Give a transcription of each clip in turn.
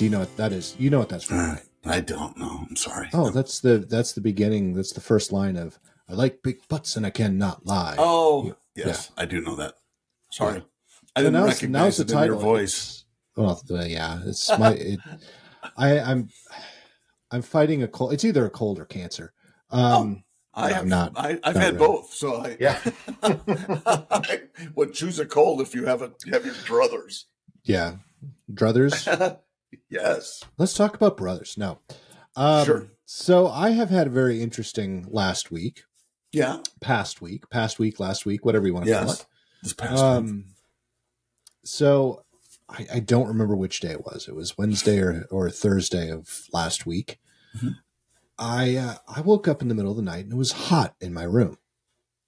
Do you know what that is? You know what that's from? Uh. I don't know. I'm sorry. Oh, that's the that's the beginning. That's the first line of "I like big butts and I cannot lie." Oh, yes, I do know that. Sorry, Yeah. I didn't now's- recognize now's the it in your title. voice. Well, uh, yeah, it's my. It, I, I'm I'm fighting a cold. It's either a cold or cancer. Um, I No, have not- I, I've not had really. both, so I Yeah. I would choose a cold if you have a have your druthers. yeah, druthers. yes, Let's talk about brothers. No, um, Sure. So I have had a very interesting last week, yeah, past week, past week, last week, whatever you want to call it. This past Um, so I, I don't remember which day it was. It was Wednesday or, or Thursday of last week. Mhm. I uh, I woke up in the middle of the night and it was hot in my room.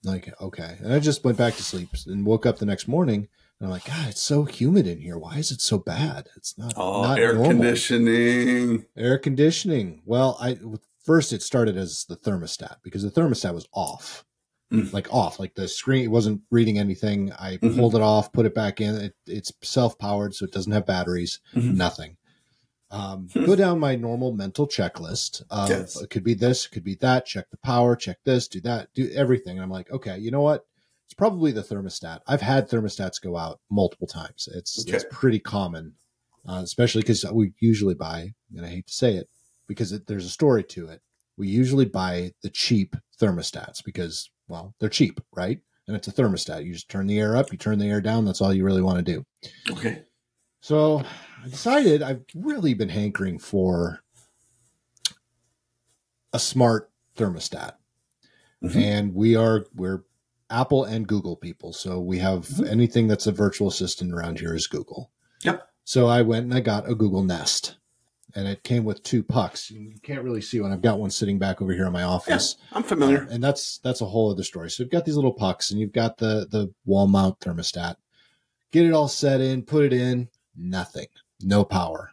Like okay, and I just went back to sleep and woke up the next morning and I'm like, God, it's so humid in here. Why is it so bad? It's not. oh, not air normal. conditioning. Air conditioning. Well, I first it started as the thermostat because the thermostat was off, Mm. like off, like the screen wasn't reading anything. I Mhm. pulled it off, put it back in. It, it's self powered, so it doesn't have batteries. Mhm. Nothing. Um, Hmm. go down my normal mental checklist. Of, Yes. It could be this, it could be that. Check the power, check this, do that, do everything. And I'm like, okay, you know what? It's probably the thermostat. I've had thermostats go out multiple times. It's it's pretty common, uh, especially because we usually buy, and I hate to say it, because it, there's a story to it. We usually buy the cheap thermostats because, well, they're cheap, right? And it's a thermostat. You just turn the air up, you turn the air down. That's all you really want to do. Okay. So I decided I've really been hankering for a smart thermostat. Mhm. And we are we're Apple and Google people. So we have Mhm. anything that's a virtual assistant around here is Google. Yep. So I went and I got a Google Nest. And it came with two pucks. You can't really see one. I've got one sitting back over here in my office. I'm familiar. Uh, and that's that's a whole other story. So you've got these little pucks, and you've got the the wall mount thermostat. Get it all set in, put it in, nothing, no power.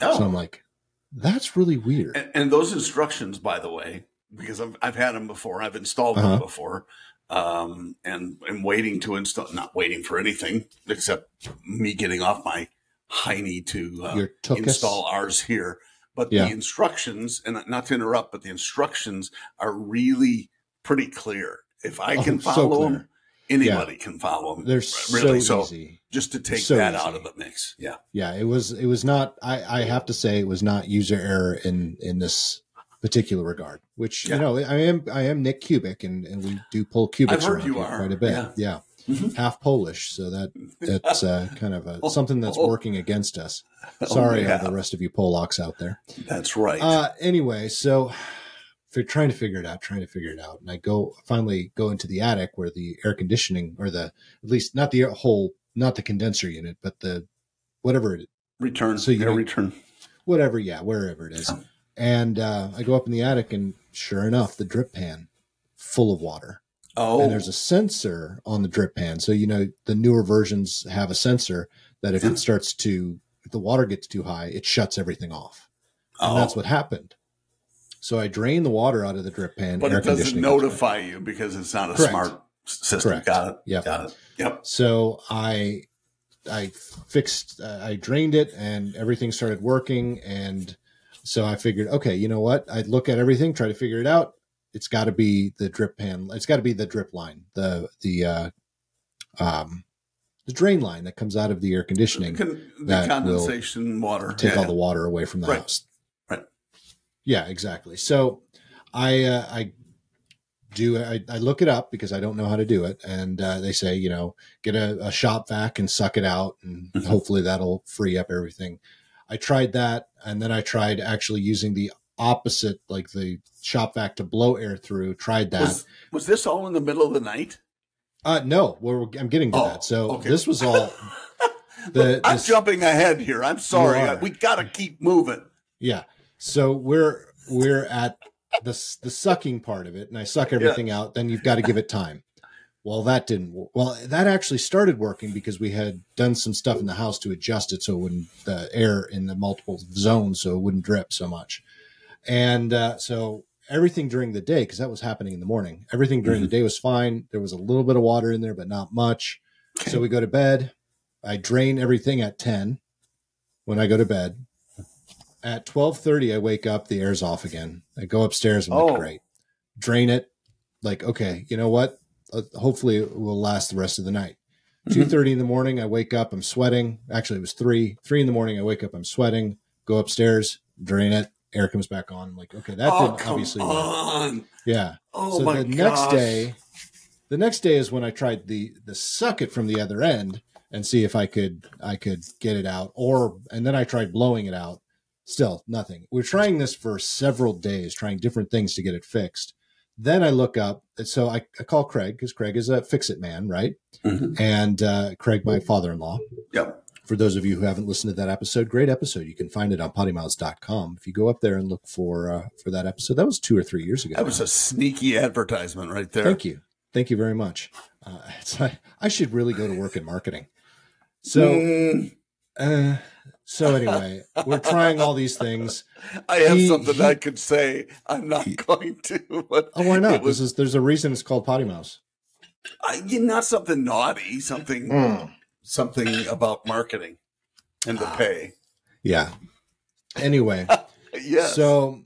oh, So I'm like, that's really weird. And, and those instructions, by the way, because I've, I've had them before, I've installed Uh-huh. them before, um, and I'm waiting to install, not waiting for anything except me getting off my hiney to uh, install ours here. But Yeah. the instructions, and not to interrupt, but the instructions are really pretty clear. If I Oh, can so follow clear. them, anybody can follow them. They're really. so So easy. just to take So that easy. out of the mix, yeah. Yeah, it was it was not. I I have to say it was not user error in in this particular regard. Which Yeah. you know, I am I am Nick Cubic, and and we do pull cubics around here are, quite a bit. yeah. Yeah. Mhm. Half Polish, so that that's uh, kind of a, something that's Oh. working against us. Oh, Sorry, yeah. all the rest of you Polacks out there. That's right. Uh, anyway, so for trying to figure it out, trying to figure it out, and I go finally go into the attic where the air conditioning, or the at least not the whole, not the condenser unit, but the whatever it, return. so you- air return. whatever, yeah, wherever it is. And uh, I go up in the attic, and sure enough, the drip pan full of water. Oh, And there's a sensor on the drip pan, so you know the newer versions have a sensor that if it starts to, if the water gets too high, it shuts everything off and oh. that's what happened. So I drained the water out of the drip pan. But it doesn't conditioning comes back. notify you because it's not a Correct. smart system. Correct. Got it. Yep. Got it. Yep. So I I fixed, uh, I drained it, and everything started working. And so I figured, okay, you know what? I'd look at everything, try to figure it out. It's got to be the drip pan. It's got to be the drip line, the the uh, um, the drain line that comes out of the air conditioning. Con- the that will condensation water. take Yeah, all the water away from the Right. house. Right. Yeah, exactly. So I uh, I do I, I look it up because I don't know how to do it, and uh, they say you know get a, a shop vac and suck it out, and Mhm. hopefully that'll free up everything. I tried that, and then I tried actually using the opposite, like the shop vac to blow air through. Tried that. Was, was this all in the middle of the night? uh, no, we're, I'm getting to Oh, that. So okay. this was all. The, I'm this- jumping ahead here. I'm sorry. We got to keep moving. Yeah. So we're we're at the the sucking part of it, and I suck everything out. Then you've got to give it time. Well, that didn't. wo- Well, that actually started working because we had done some stuff in the house to adjust it so it wouldn't the air in the multiple zones so it wouldn't drip so much. And uh, so everything during the day, because that was happening in the morning, everything during the day was fine. There was a little bit of water in there, but not much. Okay. So we go to bed. I drain everything at ten when I go to bed. at twelve thirty, I wake up. The air's off again. I go upstairs. I'm Oh. like, great. Drain it. Like, okay, you know what? Uh, hopefully, it will last the rest of the night. Mhm. Two thirty in the morning, I wake up. I'm sweating. Actually, it was three. Three in the morning, I wake up. I'm sweating. Go upstairs. Drain it. Air comes back on. I'm like, okay, that oh, didn't obviously work. Yeah. Oh so my the gosh. next day, the next day is when I tried the the suck it from the other end and see if I could I could get it out, or and then I tried blowing it out. Still nothing. We're trying this for several days, trying different things to get it fixed. Then I look up, so I, I call Craig because Craig is a fix it man, right? Mhm. And uh, Craig, my father in law. Yep. For those of you who haven't listened to that episode, great episode. You can find it on poddimouths.com. If you go up there and look for uh, for that episode, that was two or three years ago. That was a sneaky advertisement right there. Thank you. Thank you very much. Uh, like, I should really go to work in marketing. So, Mm, uh, so anyway, we're trying all these things. I have He- something he- I could say. I'm not going to. But Oh, why not? Was- this is there's a reason it's called PoddiMouths. I, not something naughty. Something. Hmm. Something about marketing and the ah. pay. Yeah. Anyway, Yes. so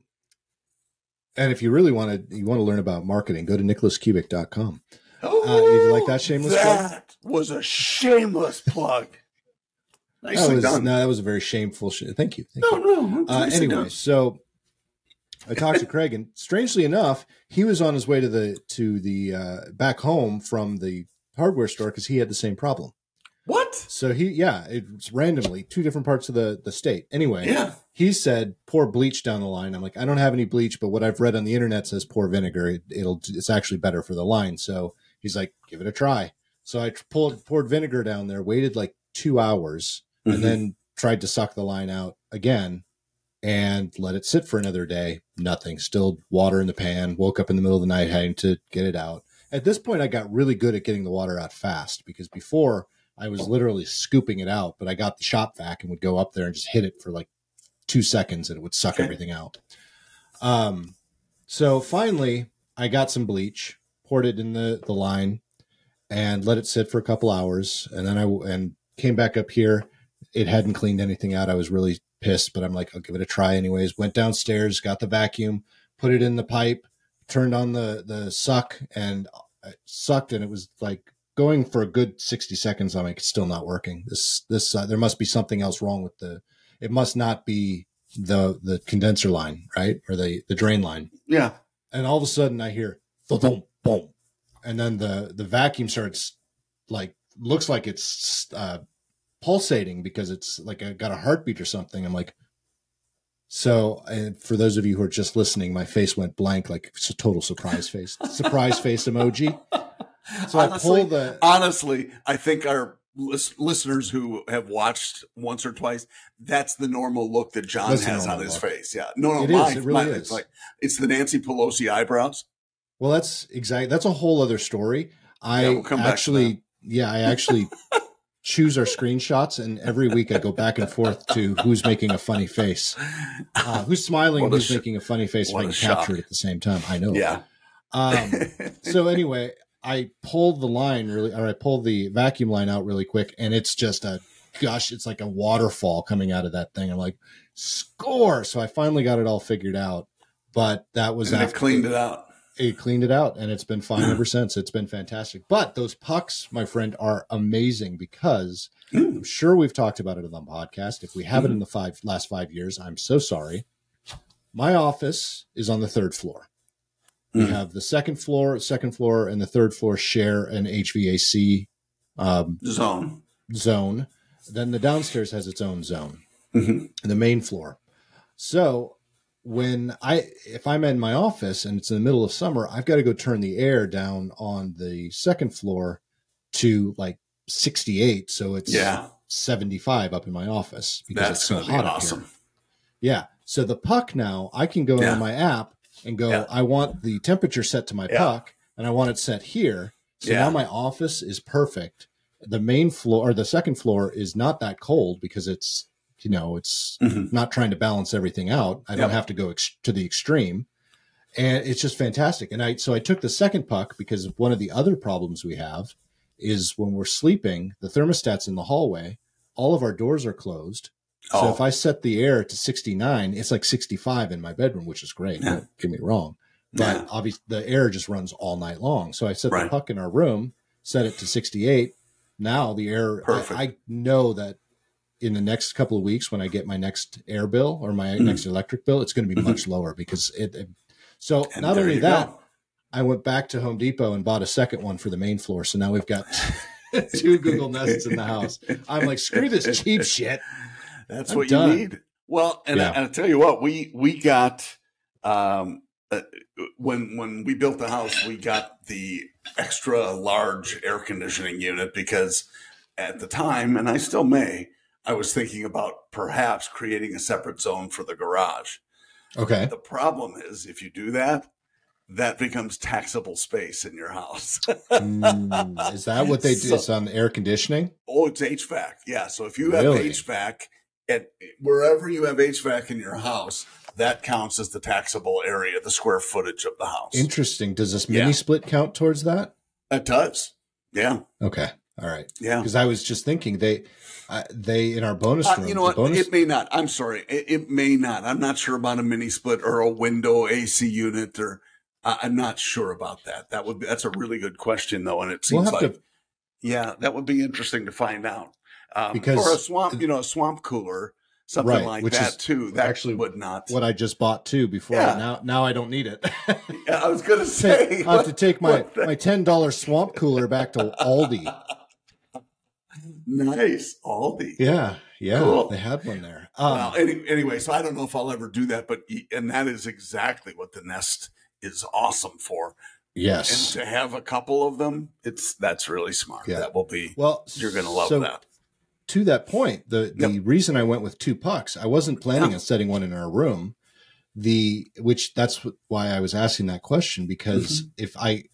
and if you really want to you want to learn about marketing, go to nicholascubic.com. oh, uh, you like that shameless plug? That was a shameless plug. That was, done. no, that was a very shameful. Sh- Thank you. Thank no, you. no. Uh, anyway, done. so I talked to Craig, and strangely enough, he was on his way to the to the uh, back home from the hardware store because he had the same problem. what? So he, yeah, it's randomly two different parts of the the state. Anyway, Yeah. he said pour bleach down the line. I'm like, I don't have any bleach, but what I've read on the internet says pour vinegar. It, it'll it's actually better for the line. So he's like, give it a try. So I pulled poured vinegar down there, waited like two hours, Mhm. and then tried to suck the line out again and let it sit for another day. Nothing. Still water in the pan. Woke up in the middle of the night having to get it out. At this point, I got really good at getting the water out fast because before I was literally scooping it out, but I got the shop vac and would go up there and just hit it for like two seconds and it would suck Okay. everything out. Um, so finally, I got some bleach, poured it in the, the line, and let it sit for a couple hours. And then I and came back up here. It hadn't cleaned anything out. I was really pissed, but I'm like, I'll give it a try anyways. Went downstairs, got the vacuum, put it in the pipe, turned on the the suck, and sucked, and it was like going for a good 60 seconds. I'm like, it's still not working. This this uh, there must be something else wrong with the. It must not be the the condenser line, right, or the the drain line Yeah. and all of a sudden I hear boom, boom, and then the the vacuum starts like looks like it's uh, pulsating because it's like I got a heartbeat or something. I'm like, so and for those of you who are just listening, my face went blank, like it's a total surprise face, surprise face emoji. So I honestly, pull the honestly, I think our lis- listeners who have watched once or twice, that's the normal look that John That's has on his look. face. Yeah. No, no, It is, mine, it really mine, is. It's like it's the Nancy Pelosi eyebrows. Well, that's exactly that's a whole other story. I Yeah, we'll come back to actually, yeah, I actually choose our screenshots, and every week I go back and forth to who's making a funny face, uh, who's smiling, who's sh- making a funny face, and a being captured shock. at the same time. I know. Yeah. Um, so anyway, I pulled the line really, or I pulled the vacuum line out really quick, and it's just a gosh, it's like a waterfall coming out of that thing. I'm like, score! So I finally got it all figured out, but that was and after cleaned it out. It cleaned it out and it's been fine ever since. It's been fantastic. But those pucks, my friend, are amazing because Mm. I'm sure we've talked about it on the podcast. If we haven't in the five last five years, I'm so sorry. My office is on the third floor. We Mm. have the second floor, second floor, and the third floor share an HVAC um, Zone. zone. Then the downstairs has its own zone Mhm. the main floor. So when I if I'm in my office and it's in the middle of summer, I've got to go turn the air down on the second floor to like 68, so it's Yeah. 75 up in my office because That's it's so hot awesome. here. Yeah. So the puck now, I can go Yeah. into my app and go, Yeah. I want the temperature set to my Yeah. puck and I want it set here. So now my office is perfect. The main floor or the second floor is not that cold because it's, you know, it's Mhm. not trying to balance everything out. I don't Yep. have to go ex- to the extreme. And it's just fantastic. And I, so I took the second puck because one of the other problems we have is when we're sleeping, the thermostat's in the hallway, all of our doors are closed. So Oh. if I set the air to 69, it's like 65 in my bedroom, which is great. Yeah. Don't get me wrong. But Yeah. obviously the air just runs all night long. So I set the puck in our room, set it to 68. Now the air, Perfect. I, I know that in the next couple of weeks when I get my next air bill or my Mhm. next electric bill, it's going to be Mhm. much lower because it. it- so And not only that, go. I went back to Home Depot and bought a second one for the main floor. So now we've got two Google Nests in the house. I'm like, screw this cheap shit. That's I'm what done. you need. Well, and, Yeah. I, and I tell you what, we we got um, uh, when when we built the house, we got the extra large air conditioning unit because at the time, and I still may, I was thinking about perhaps creating a separate zone for the garage. Okay. The problem is, if you do that, that becomes taxable space in your house. Mm, is that what they do? So- it's on the air conditioning? Oh, it's HVAC. Yeah. So if you have Really? HVAC at wherever you have HVAC in your house, that counts as the taxable area, the square footage of the house. Interesting. Does this mini Yeah. split count towards that? it does. Yeah. Okay. All right. Yeah. Because I was just thinking they, uh, they in our bonus Uh, room. you know what? Bonus, It may not. I'm sorry. It, it may not. I'm not sure about a mini split or a window AC unit, or I'm not sure about that. That would be. That's a really good question, though, and it we'll seems like to. yeah, that would be interesting to find out. Um, Because- or a swamp, you know, a swamp cooler, something Right, like which that is too. That actually would not. What I just bought too before Yeah. now now I don't need it. Yeah, I was gonna say I have to take my my ten dollar swamp cooler back to Aldi. Nice Aldi. Yeah, yeah, Cool. they had one there. Um, well, any, anyway, so I don't know if I'll ever do that, but and that is exactly what the Nest is awesome for. Yes, and to have a couple of them, it's that's really smart. Yeah. That will be Well, you're gonna love so that. To that point, the the reason I went with two pucks, I wasn't planning Yeah. on setting one in our room. The which that's why I was asking that question because Mm-hmm. if I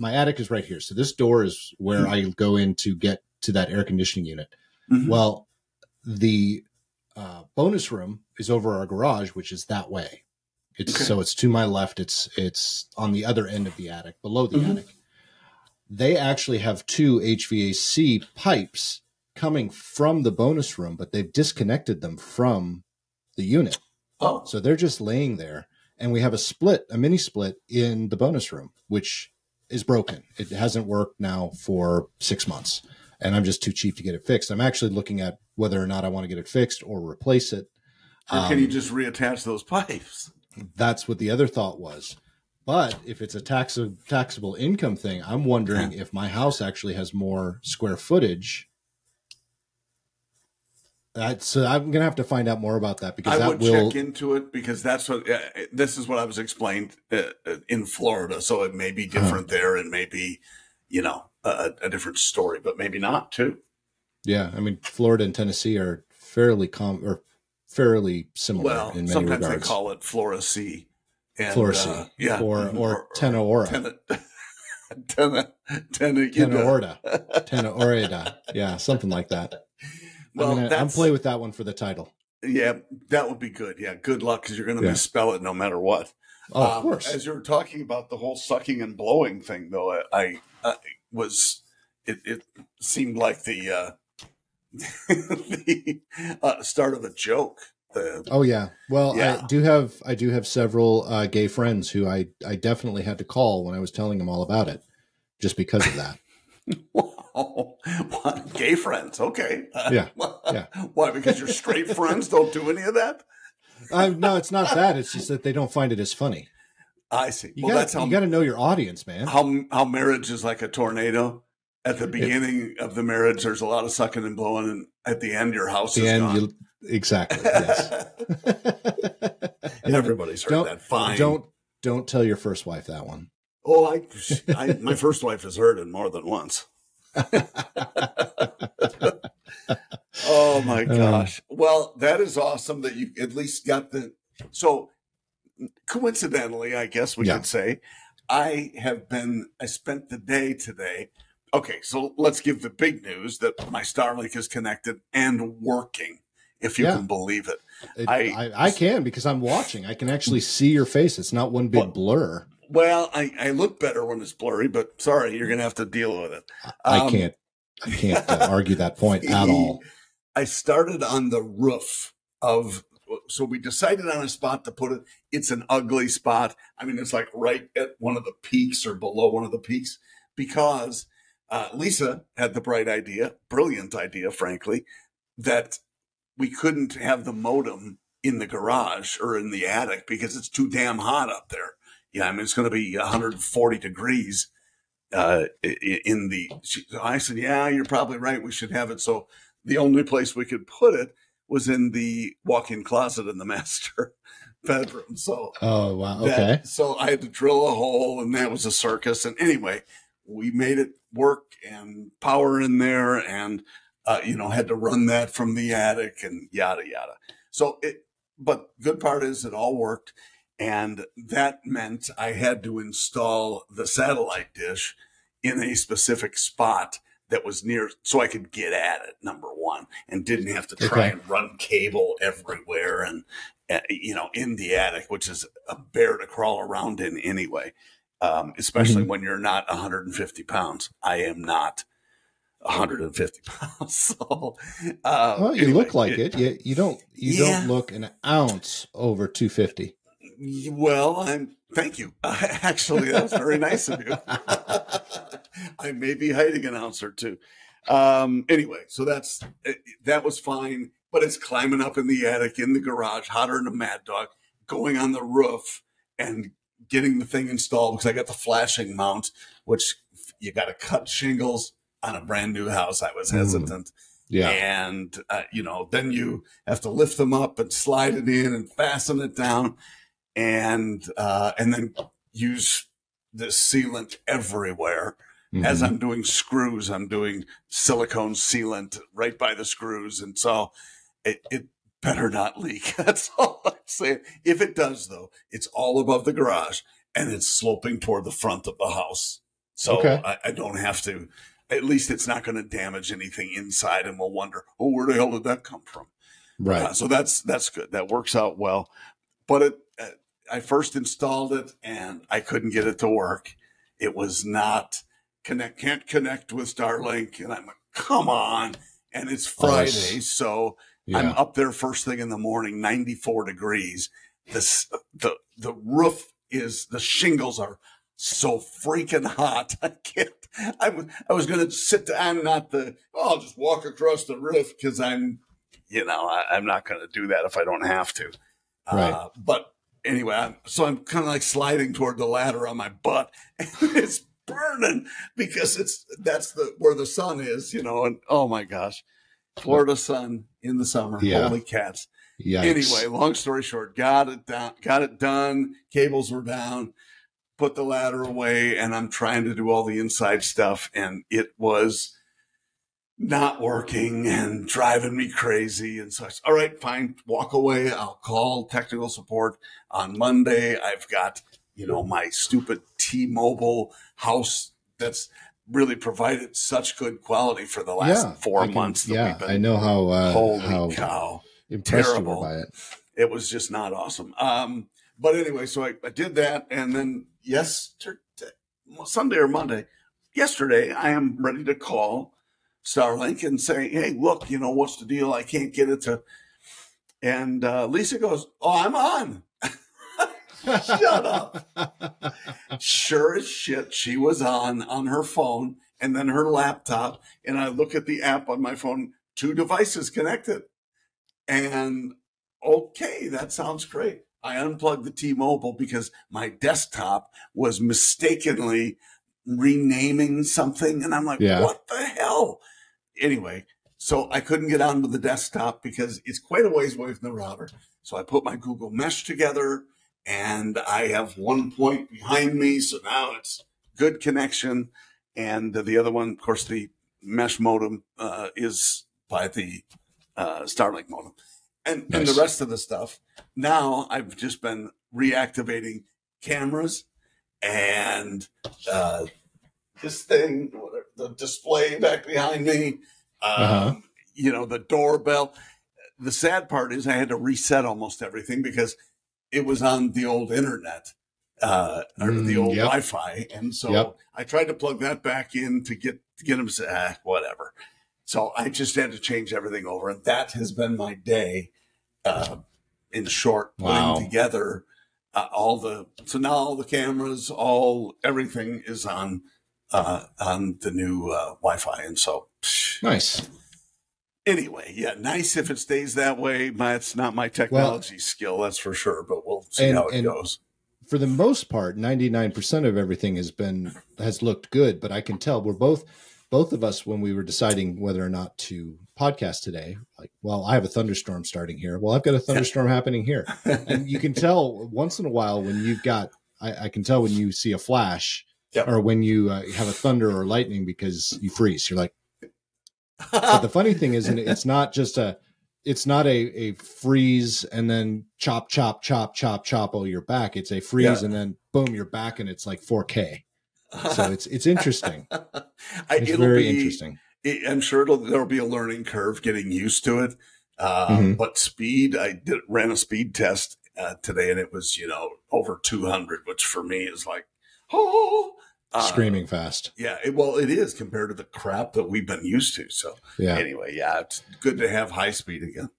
my attic is right here, so this door is where Mhm. I go in to get to that air conditioning unit. Mhm. Well, the uh, bonus room is over our garage, which is that way. It's Okay. so it's to my left. It's it's on the other end of the attic, below the Mhm. attic. They actually have two HVAC pipes coming from the bonus room, but they've disconnected them from the unit. Oh, So they're just laying there. And we have a split, a mini split in the bonus room, which is broken. It hasn't worked now for six months. And I'm just too cheap to get it fixed. I'm actually looking at whether or not I want to get it fixed or replace it. or can you Um, just reattach those pipes? That's what the other thought was. But if it's a tax taxable income thing, I'm wondering if my house actually has more square footage. That, so I'm gonna have to find out more about that because I that would will check into it because that's what uh, this is what I was explained uh, uh, in Florida. So it may be Uh-huh. different there, and maybe you know a, a different story, but maybe not too. Yeah, I mean, Florida and Tennessee are fairly com or fairly similar Well, in many sometimes regards. they call it Flora C. And, Flora uh, yeah, or or Tenaora, Tena, Tena, Tena, Tenaorda, Tenaorida, yeah, something like that. Well, I'm, gonna, I'm play with that one for the title. yeah, that would be good. Yeah, good luck because you're going to Yeah. misspell it no matter what. Oh, of Um, course. As you were talking about the whole sucking and blowing thing, though, I, I, I was it, it seemed like the uh, the uh, start of a joke. The Oh yeah. Well, Yeah. I do have I do have several uh, gay friends who I I definitely had to call when I was telling them all about it, just because of that. wow, what, gay friends? Okay, Yeah, yeah. Why? Because your straight friends don't do any of that. Uh, no, it's not that. It's just that they don't find it as funny. I see. You well, got that's how you got to know your audience, man. how how marriage is like a tornado. At the beginning of the marriage, there's a lot of sucking and blowing, and at the end, your house the is end, gone. you exactly. Yes. Everybody's heard don't that. Fine. don't don't tell your first wife that one. Oh, I, I my first wife has heard it more than once. oh my Uh. gosh! Well, that is awesome that you at least got the. So, coincidentally, I guess we Yeah. could say, I have been. I spent the day today. Okay, so let's give the big news that my Starlink is connected and working. If you Yeah. can believe it. It- I- I, I can because I'm watching. I can actually see your face. It's not one big What? blur. Well, I, I look better when it's blurry, but sorry, you're going to have to deal with it. I Um, can't I can't uh, argue that point at all. I started on the roof of so we decided on a spot to put it. It's an ugly spot. I mean, it's like right at one of the peaks or below one of the peaks because uh, Lisa had the bright idea, brilliant idea, frankly, that we couldn't have the modem in the garage or in the attic because it's too damn hot up there. Yeah, I mean, it's going to be 140 degrees uh, in the. I said, yeah, you're probably right. We should have it. So the only place we could put it was in the walk-in closet in the master bedroom. So oh wow, that, okay. so I had to drill a hole, and that was a circus. And anyway, we made it work and power in there, and uh, you know had to run that from the attic and yada yada. So it, but good part is it all worked, and that meant I had to install the satellite dish in a specific spot that was near so I could get at it number one and didn't have to try okay. and run cable everywhere and uh, you know in the attic which is a bear to crawl around in anyway um, especially mm-hmm. when you're not 150 pounds I am not 150 pounds so uh, well you anyway, look like it, it. You, you don't you yeah. don't look an ounce over 250 well I'm thank you uh, actually that's very nice of you I may be hiding an ounce or two. Um, anyway, so that's eh, that was fine, but it's climbing up in the attic, in the garage, hotter than a mad dog, going on the roof and getting the thing installed because I got the flashing mount, which you got to cut shingles on a brand new house. I was hmm. hesitant. Mm. Yeah. And, uh, you know, then you have to lift them up and slide it in and fasten it down and, uh, and then use this sealant everywhere. Mm-hmm. As I'm doing screws, I'm doing silicone sealant right by the screws. And so it, it better not leak. That's all I'm saying. If it does, though, it's all above the garage and it's sloping toward the front of the house. So okay. I, I don't have to, at least it's not going to damage anything inside and we'll wonder, oh, where the hell did that come from? Right. Uh, so that's, that's good. That works out well. But it, uh, I first installed it and I couldn't get it to work. It was not, connect, can't connect with Starlink. And I'm like, come on. And it's Friday. So yeah. I'm up there first thing in the morning, 94 degrees. This, the, the roof is, the shingles are so freaking hot. I can't, I was, I was going to sit down, not the, oh, I'll just walk across the roof because I'm, you know, I, am not going to do that if I don't have to. Right. Uh, but anyway, I'm, so I'm kind of like sliding toward the ladder on my butt. And it's burning because it's that's the where the sun is, you know. And oh my gosh, Florida sun in the summer. Yeah. Holy cats. Yikes. Anyway, long story short, got it down, got it done. Cables were down. Put the ladder away, and I'm trying to do all the inside stuff, and it was not working and driving me crazy. And such. All right, fine, walk away. I'll call technical support on Monday. I've got you know, my stupid T-Mobile house that's really provided such good quality for the last yeah, four can, months. yeah, been, I know how. Uh, holy how cow! Terrible. by it. It was just not awesome. Um, but anyway, so I, I did that, and then yesterday, Sunday or Monday, yesterday, I am ready to call Starlink and say, "Hey, look, you know what's the deal? I can't get it to." And uh, Lisa goes, "Oh, I'm on." Shut up. sure as shit, she was on on her phone and then her laptop. And I look at the app on my phone, two devices connected. And okay, that sounds great. I unplugged the T Mobile because my desktop was mistakenly renaming something. And I'm like, yeah. what the hell? Anyway, so I couldn't get onto the desktop because it's quite a ways away from the router. So I put my Google Mesh together and I have one point behind me. So now it's good connection. And the other one, of course, the mesh modem uh, is by the uh, Starlink modem. And, nice. and the rest of the stuff. Now I've just been reactivating cameras and uh, this thing, the display back behind me, uh-huh. Um, you know, the doorbell. The sad part is I had to reset almost everything because it was on the old internet uh, or mm, the old yep. Wi-Fi, and so yep. I tried to plug that back in to get to get him ah, whatever. So I just had to change everything over, and that has been my day. uh, in short, putting Wow. together uh, all the so now all the cameras, all everything is on uh, on the new uh, Wi-Fi, and so Nice. anyway, yeah, nice if it stays that way. My, it's not my technology skill, that's for sure, but we'll see And- how it goes. For the most part, 99% of everything has been has looked good, but I can tell we're both both of us when we were deciding whether or not to podcast today, like, well, I have a thunderstorm starting here. Well, I've got a thunderstorm happening here. And you can tell once in a while when you've got I, I can tell when you see a flash Yep. or when you uh, have a thunder or lightning because you freeze. You're like, but the funny thing is, and it's not just a, it's not a, a freeze and then chop, chop, chop, chop, chop. Oh, you're back. It's a freeze Yeah. and then boom, you're back, and it's like 4K. So it's it's interesting. I, It's it'll very be, interesting. it- I'm sure it'll, there'll be a learning curve getting used to it. Uh, Mhm. But speed, I did ran a speed test uh, today, and it was you know over 200, which for me is like oh, uh, Screaming fast. Yeah, it, well, it is compared to the crap that we've been used to. So Yeah, anyway, yeah, it's good to have high speed again.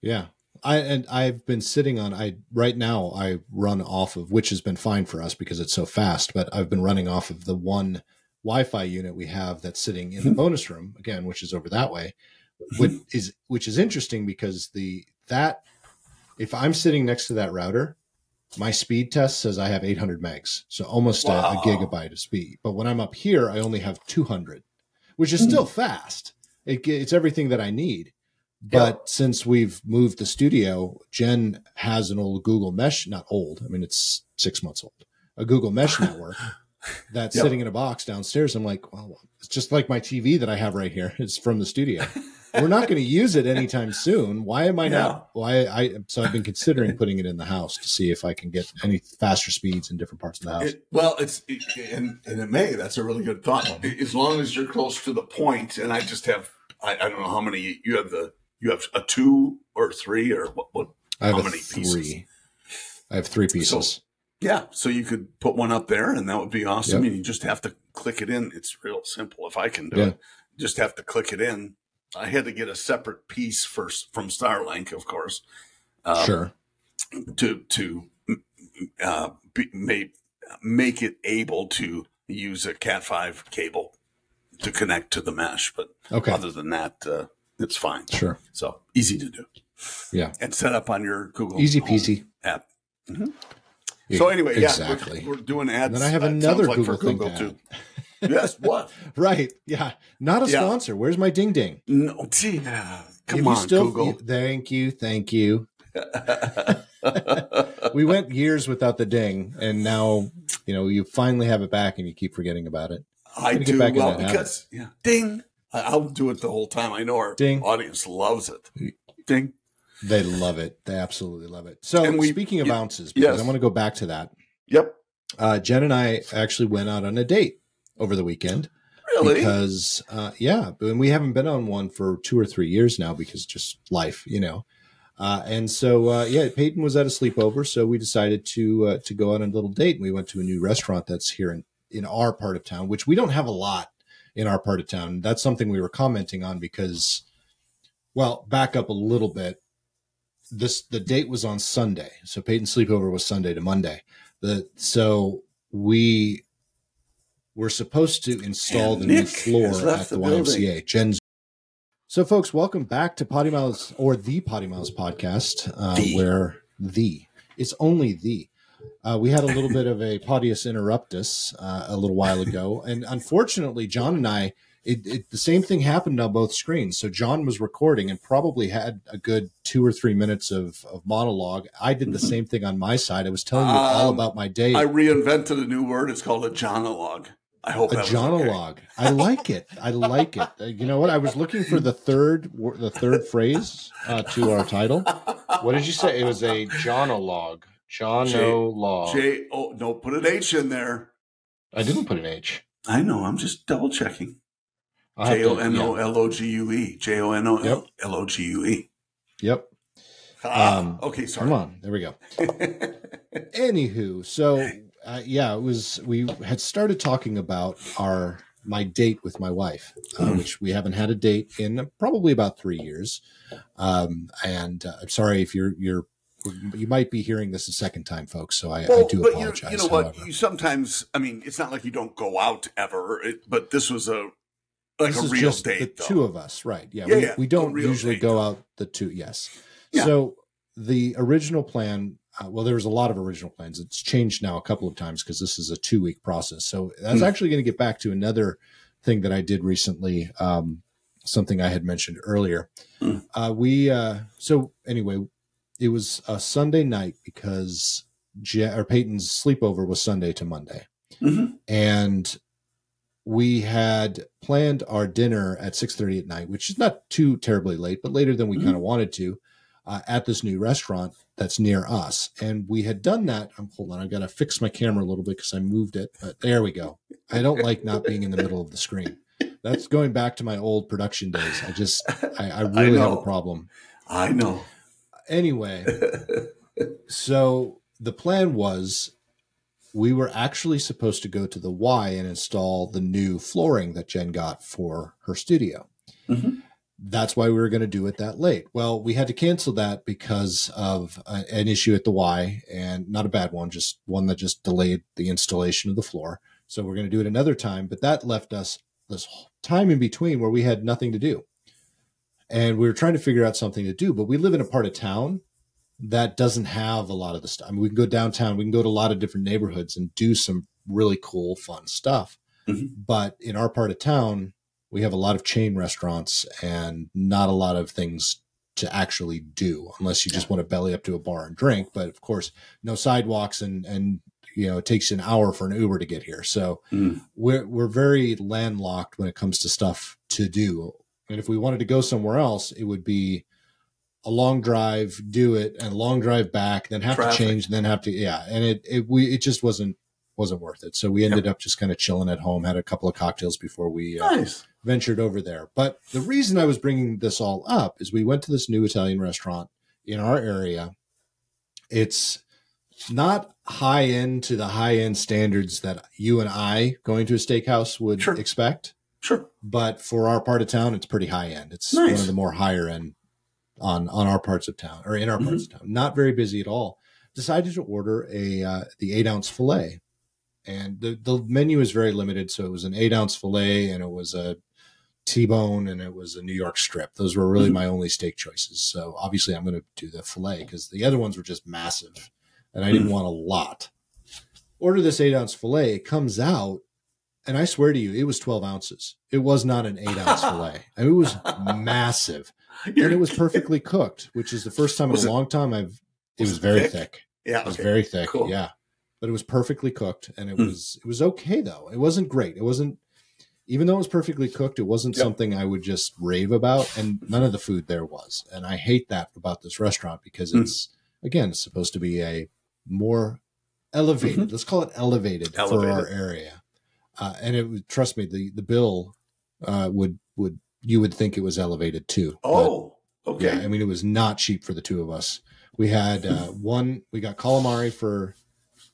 yeah. I and I've been sitting on. I right now I run off of which has been fine for us because it's so fast. But I've been running off of the one Wi-Fi unit we have that's sitting in the bonus room again, which is over that way. Which is which is interesting because the that if I'm sitting next to that router, my speed test says I have 800 megs, so almost a, a gigabyte of speed. But when I'm up here, I only have 200, which is hmm. still fast. It, it's everything that I need. But since we've moved the studio, Jen has an old Google Mesh, not old. I mean, it's six months old. A Google Mesh network that's Yep. sitting in a box downstairs. I'm like, well, it's just like my TV that I have right here. It's from the studio. We're not going to use it anytime soon. Why am I not? Why I? So I've been considering putting it in the house to see if I can get any faster speeds in different parts of the house. It, well, it's it, and and it may. That's a really good thought. As long as you're close to the point, and I just have I, I don't know how many you have. The you have a two or three or what? what I have how many three. pieces? I have three pieces. yeah, so you could put one up there, and that would be awesome. Yep. And you just have to click it in. It's real simple. If I can do Yeah. it, just have to click it in. I had to get a separate piece first from Starlink, of course. um, sure. to to uh, be, make make it able to use a Cat five cable to connect to the mesh. But Okay. other than that, uh, it's fine. Sure. So easy to do. Yeah. and set up on your Google Easy peasy. app. Yeah, So anyway, yeah, exactly. we're, we're doing ads. And then I have another like Google for thing Google too. Yes, what? Right. Yeah. Not a Yeah. sponsor. Where's my ding ding? No, uh, come you on, still- Google. thank you. Thank you. We went years without the ding, and now you know you finally have it back, and you keep forgetting about it. I do back well that habit. because yeah, ding. I'll do it the whole time. I know our Ding. audience loves it. Ding. They love it. They absolutely love it. So we- speaking of y- ounces, because yes. I want to go back to that. Yep. Uh, Jen and I actually went out on a date over the weekend Really? because, uh, yeah, and we haven't been on one for two or three years now because just life, you know. Uh, and so, uh, yeah, Peyton was at a sleepover, so we decided to uh, to go on a little date. And we went to a new restaurant that's here in in our part of town, which we don't have a lot in our part of town. That's something we were commenting on because, well, back up a little bit. This the date was on Sunday, so Peyton's sleepover was Sunday to Monday. The so we were supposed to install And the new floor at the, the. YMCA. Jen's. So, folks, welcome back to PoddiMouths or the PoddiMouths podcast, uh, The. where the it's only the. Uh, we had a little bit of a poddious interruptus uh, a little while ago, and unfortunately, John and I, it, it, the same thing happened on both screens. So John was recording and probably had a good two or three minutes of, of monologue. I did the same thing on my side. I was telling you all Um, about my day. I reinvented a new word. It's called a jonologue. I hope a was okay. I like it. I like it. Uh, You know what? I was looking for the third the third phrase uh, to our title. What did you say? It was a jonologue. Jonologue. J O no, put an H in there. I didn't put an H. I know. I'm just double checking. J O N O. L O G U E. J O N O. L O G U E. Yep. Um, okay, sorry. Come on. There we go. Anywho, so uh, yeah, it was. We had started talking about our my date with my wife, uh, Mm. which we haven't had a date in probably about three years. Um, and uh, I'm sorry if you're you're you might be hearing this a second time, folks. So I, I do but apologize. you know what? You sometimes, I mean, it's not like you don't go out ever, it, but this was a like this a is real just date. the though. two of us, right? Yeah, Yeah, we, yeah, we don't usually date, go though. out the two. Yes. Yeah. So the original plan, uh, well, there was a lot of original plans. It's changed now a couple of times because this is a two week process. So that's Hmm. actually going to get back to another thing that I did recently. Um, something I had mentioned earlier. Hmm. Uh, we uh, so anyway, it was a Sunday night because Je- or Peyton's sleepover was Sunday to Monday Mhm. and we had planned our dinner at 6.30 at night which is not too terribly late but later than we Mhm. kind of wanted to uh, at this new restaurant that's near us and we had done that um, hold on i've got to fix my camera a little bit because i moved it but there we go i don't like not being in the middle of the screen that's going back to my old production days i just i, I really have a problem I know. anyway so the plan was we were actually supposed to go to the Y and install the new flooring that Jen got for her studio. Mhm. That's why we were going to do it that late. Well, we had to cancel that because of a, an issue at the Y, and not a bad one, just one that just delayed the installation of the floor. So we're going to do it another time, but that left us this time in between where we had nothing to do. And we were trying to figure out something to do, but we live in a part of town that doesn't have a lot of the stuff. I mean, we can go downtown, we can go to a lot of different neighborhoods and do some really cool, fun stuff. Mhm. But in our part of town, we have a lot of chain restaurants and not a lot of things to actually do unless you just want to belly up to a bar and drink. But of course, no sidewalks and, and, you know, it takes an hour for an Uber to get here. So Mm. we're, we're very landlocked when it comes to stuff to do. And if we wanted to go somewhere else, it would be a long drive, do it, and a long drive back, then have Traffic. to change, and then have to yeah. And it it we it just wasn't wasn't worth it. So we ended up just kind of chilling at home, had a couple of cocktails before we uh, Nice. ventured over there. But the reason I was bringing this all up is we went to this new Italian restaurant in our area. It's not high end to the high end standards that you and I going to a steakhouse would Sure. expect Sure. but for our part of town, it's pretty high end. It's one of the more higher end on on our parts of town or in our parts Mm-hmm. of town. Not very busy at all. Decided to order a uh, the eight ounce fillet, and the the menu is very limited. So it was an eight ounce fillet, and it was a T-bone, and it was a New York strip. Those were really Mhm. my only steak choices. So obviously, I'm going to do the fillet because the other ones were just massive, and I didn't Mhm. want a lot. Order this eight ounce fillet. It comes out and I swear to you, it was 12 ounces. It was not an eight ounce fillet. I mean, it was massive and it was perfectly cooked, which is the first time Was in a long time I've, it was was very thick? thick. Yeah. It was okay. very thick. Cool. Yeah. But it was perfectly cooked and it Hmm. was, it was okay though. It wasn't great. It wasn't, even though it was perfectly cooked, it wasn't Yep. something I would just rave about. And none of the food there was. And I hate that about this restaurant because Hmm. it's, again, it's supposed to be a more elevated, let's call it elevated, for our Mm-hmm. Area. Uh, and it would, trust me, the, the bill uh, would, would, you would think it was elevated too. But, Oh, okay. yeah, I mean, it was not cheap for the two of us. We had uh, one, we got calamari for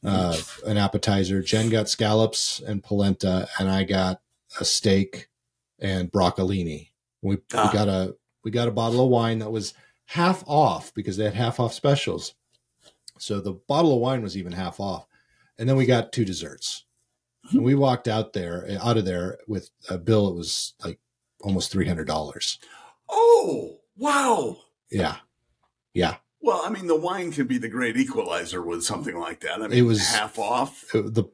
uh, an appetizer. Jen got scallops and polenta, and I got a steak and broccolini. We, Ah. we got a we got a bottle of wine that was half off because they had half off specials. So the bottle of wine was even half off, and then we got two desserts. And we walked out there out of there with a bill. It was like almost three hundred dollars. oh, wow. Yeah, yeah. Well, I mean, the wine can be the great equalizer with something like that. I mean, It was- half off. It- the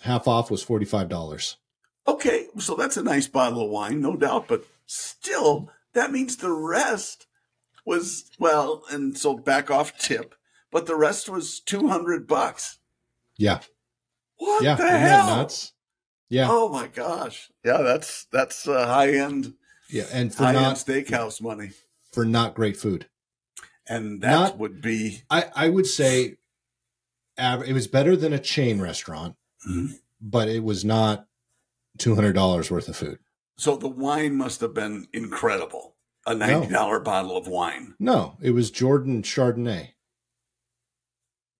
half off was forty five dollars. Okay, so that's a nice bottle of wine, no doubt. But still, that means the rest was well, and so back off tip. But the rest was two hundred bucks. Yeah, What yeah. the hell? nuts? Yeah, Oh my gosh! Yeah, that's that's uh, high end yeah. And for high not steakhouse money, for not great food. And that Not- would be I I would say, it was better than a chain restaurant, Mhm. but it was not two hundred dollars worth of food. so. The wine must have been incredible. A ninety dollar bottle of wine No, it was Jordan Chardonnay.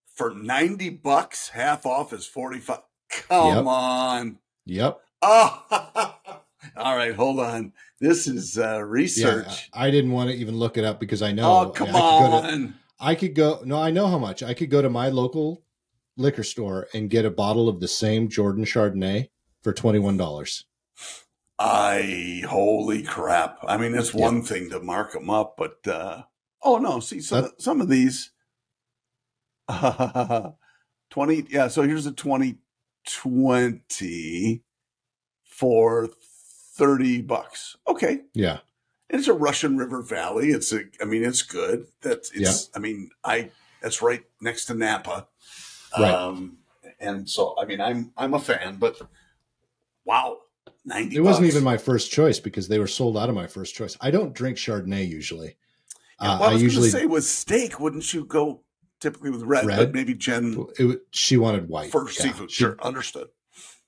for ninety bucks, half off is forty five. Come Yep. on. Yep. Oh, all right. Hold on. This is uh, Yeah, research. I didn't want to even look it up because I know. oh, come I could go to- on. I could go. No, I know how much. I could go to my local liquor store and get a bottle of the same Jordan Chardonnay for twenty one dollars. I holy crap! I mean, it's one thing to mark them up, but uh, oh no, see some some of these twenty. Yeah, so here's a twenty twenty for thirty bucks. Okay, Yeah, and it's a Russian River Valley. It's a, I mean, it's good. That's it's. I mean, I that's right next to Napa. Right. Um, and so I mean, I'm I'm a fan, but wow, ninety. it wasn't even my first choice because they were sold out of my first choice. I don't drink Chardonnay usually. Yeah, Uh, well, I I was usually say with steak, wouldn't you go typically with red? Red? But maybe Jen it, she wanted white for Yeah, seafood. she- Sure, understood.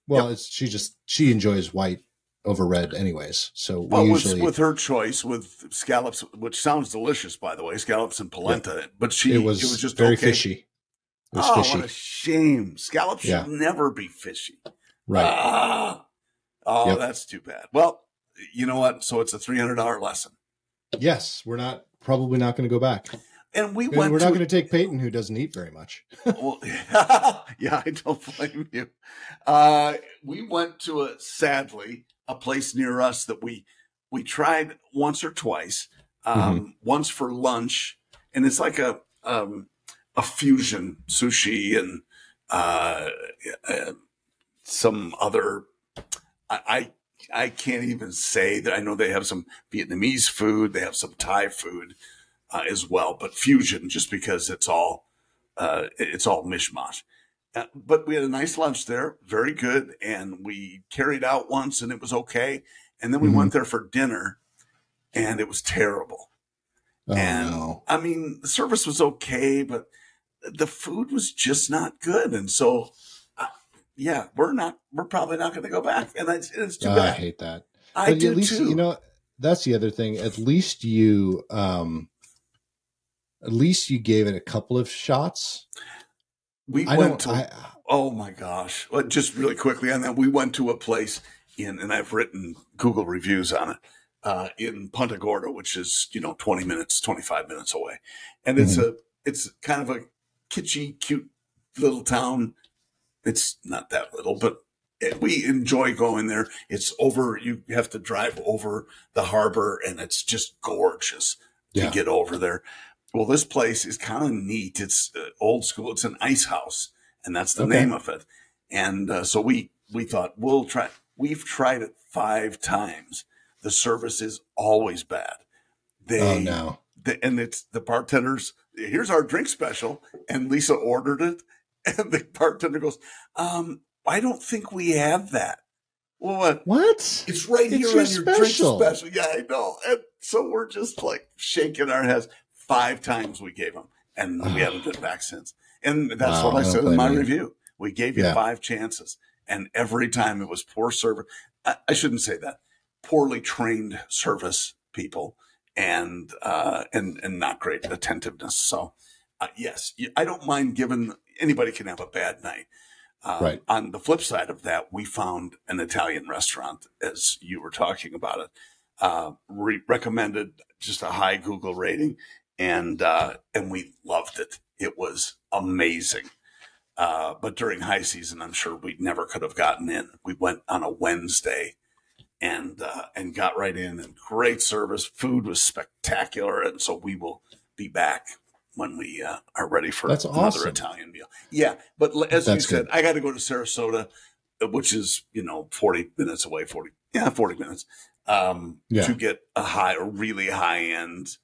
Well, it's she just she enjoys white over red anyways. So we Well, with, usually with her choice with scallops, which sounds delicious, by the way, scallops and polenta. But she it was, just very okay. fishy. It was oh, fishy, what a shame! Scallops Yeah. should never be fishy. right? Ah. oh, Yep. that's too bad. Well, you know what? So it's a three hundred dollar lesson, yes, we're not probably not going to go back. and we And went. we're to, not going to take Peyton, who doesn't eat very much. well, yeah, I don't blame you. Uh, we went to a sadly a place near us that we we tried once or twice. Um, Once for lunch, and it's like a um, a fusion sushi and uh, uh, some other. I, I I can't even say that I know they have some Vietnamese food, they have some Thai food uh, as well, but fusion just because it's all uh, it's all mishmash. Uh, but we had a nice lunch there, very good, and we carried out once, and it was okay. And then we Mhm. went there for dinner, and it was terrible. Oh and no! I mean, the service was okay, but the food was just not good. And so, uh, yeah, we're not, we're probably not going to go back, and it's, it's too Oh, I hate that. I but do at least too. you know that's the other thing. At least you, um, at least you gave it a couple of shots. We I went to I, Oh my gosh. Well, just really quickly on that, we went to a place in, and I've written Google reviews on it, uh, in Punta Gorda, which is, you know, 20 minutes, 25 minutes away. And it's a, it's kind of a kitschy, cute little town. It's not that little, but it, we enjoy going there. It's over, you have to drive over the harbor and it's just gorgeous to get over there. Well, this place is kind of neat. It's uh, old school. It's an ice house, and that's the Okay. name of it. And uh, so we we thought we'll try. We've tried it five times. The service is always bad. They, oh no! the, and it's the bartenders. Here's our drink special, and Lisa ordered it, and the bartender goes, "Um, I don't think we have that." Well, what? What? It's right It's here your on your special. drink special. Yeah, I know. And so we're just like shaking our heads. Five times we gave them, and we haven't been back since. And that's Wow, what I said in my you. review. We gave you Yeah. five chances, and every time it was poor service. I, I shouldn't say that. Poorly trained service people, and uh, and and not great attentiveness. So, uh, yes, I don't mind giving. Anybody can have a bad night. Um, Right. On the flip side of that, we found an Italian restaurant, as you were talking about it, uh, re- recommended just a high Google rating, and uh, and we loved it. It was amazing. Uh, but during high season, I'm sure we never could have gotten in. We went on a Wednesday, and uh, and got right in, and great service. Food was spectacular, and so we will be back when we uh, are ready for That's another awesome. Italian meal. Yeah, but as That's you said, good. I got to go to Sarasota, uh, which is you know 40 minutes away. 40, yeah, 40 minutes um, Yeah. to get a high, a really high end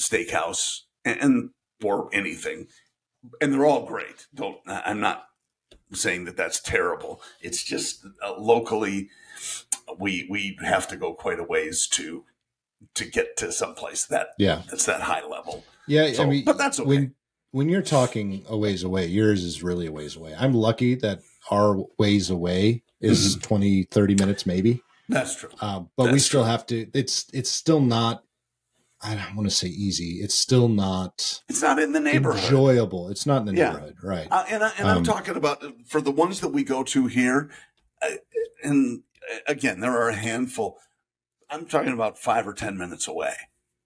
steakhouse, and, and or anything, and they're all great. Don't I'm not saying that that's terrible. It's just uh, locally, we we have to go quite a ways to to get to someplace that Yeah, that's that high level. yeah. So, I mean, but that's okay. when when you're talking a ways away, yours is really a ways away. I'm lucky that our ways away is Mm-hmm. 20, 30 minutes maybe. That's true. Um, but we still true. have to. It's it's still not. I don't want to say easy. It's still not It's not in the neighborhood. enjoyable. It's not in the Yeah. neighborhood, right? Uh, and I, and I'm Um, talking about for the ones that we go to here, uh, and again, there are a handful. I'm talking about five or ten minutes away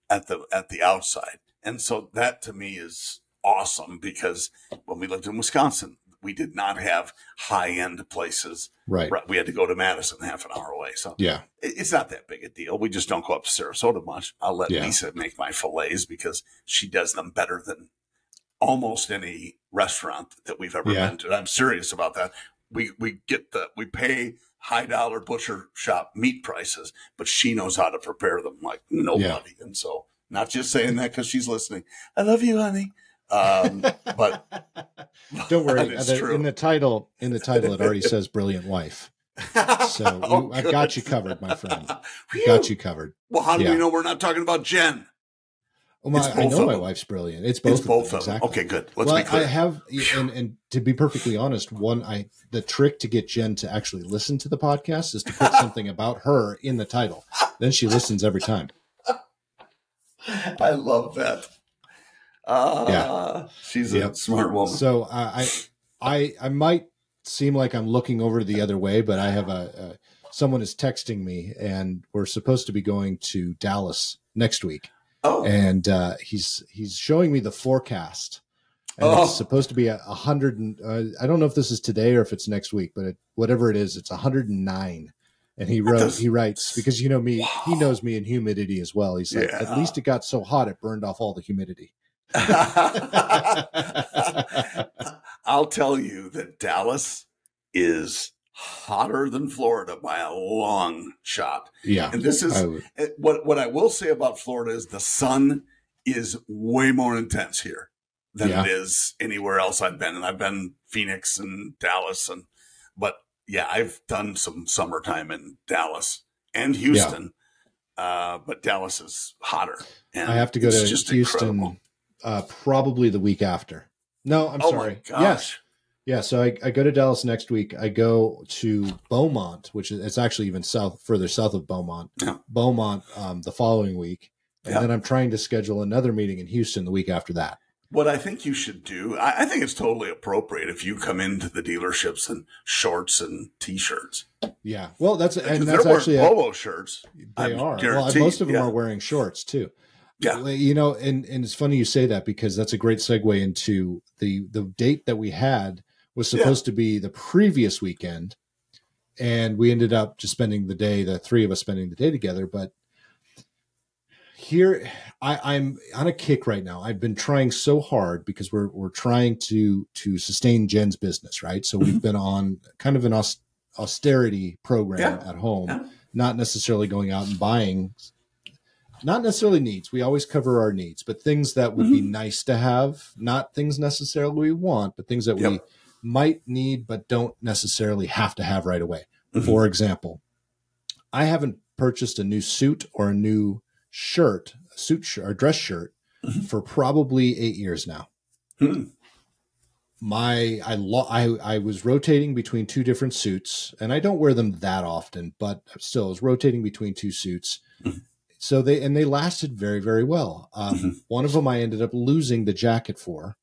at the at the outside, and so that to me is awesome because when we lived in Wisconsin, we did not have high end places. Right. We had to go to Madison half an hour away. So Yeah. it- it's not that big a deal. We just don't go up to Sarasota much. I'll let Yeah. Lisa make my fillets because she does them better than almost any restaurant that we've ever Yeah. been to. I'm serious about that. We we get the we pay high dollar butcher shop meat prices, but she knows how to prepare them like nobody. And so, not just saying that because she's listening. I love you, honey. Um, but Don't worry. The- true. in the title, in the title, it already says "brilliant wife." So we- Oh, I've got you covered, my friend. Got you covered. Well, how do Yeah. we know we're not talking about Jen? Oh, my, I know my wife's brilliant. It's both. it's both of them. of them. Exactly. Okay, good. Let's well, be clear. I have, and and to be perfectly honest, one I the trick to get Jen to actually listen to the podcast is to put something about her in the title. Then she listens every time. I love that. Uh, she's a Yep. smart woman. So uh, I, I, I might seem like I'm looking over the other way, but I have a, a someone is texting me, and we're supposed to be going to Dallas next week, oh, and uh, he's he's showing me the forecast. And Oh. it's supposed to be a a hundred. and Uh, I don't know if this is today or if it's next week, but it, whatever it is, it's a hundred and nine. And he wrote, does- he writes because you know me, he knows me in humidity as well. He's like, at least it got so hot it burned off all the humidity. I'll tell you that Dallas is hotter than Florida by a long shot. Yeah, And this is eh, what what I will say about Florida is the sun is way more intense here than Yeah. it is anywhere else I've been. And I've been Phoenix and Dallas and but yeah, I've done some summertime in Dallas and Houston. Uh, but Dallas is hotter. And I have to go to just Houston incredible. Uh, probably the week after. No, I'm oh sorry. Yes, yeah. So I, I go to Dallas next week. I go to Beaumont, which is it's actually even south, further south of Beaumont. Yeah. Beaumont um, the following week, and Yeah. then I'm trying to schedule another meeting in Houston the week after that. What I think you should do, I, I think it's totally appropriate if you come into the dealerships in shorts and t-shirts. Yeah. Well, that's and they're that's wearing actually a, polo shirts. they I'm are. Well, most of them yeah. are wearing shorts too. Yeah. You know, and, and it's funny you say that because that's a great segue into the the date that we had was Yeah. supposed to be the previous weekend, and we ended up just spending the day, the three of us spending the day together. But here, I, I'm on a kick right now. I've been trying so hard because we're we're trying to to sustain Jen's business, right? So Mm-hmm. we've been on kind of an aus- austerity program Yeah. at home, Yeah. not necessarily going out and buying not necessarily needs. We always cover our needs, but things that would be Mm-hmm. nice to have, not things necessarily we want, but things that we might need but don't necessarily have to have right away. Mhm. For example, I haven't purchased a new suit or a new shirt, a suit shirt or dress shirt Mhm. for probably 8 years now. Hmm. My I lo- I I was rotating between two different suits and I don't wear them that often, but still I was rotating between two suits. So they and they lasted very very well. Um, Mhm. One of them I ended up losing the jacket for.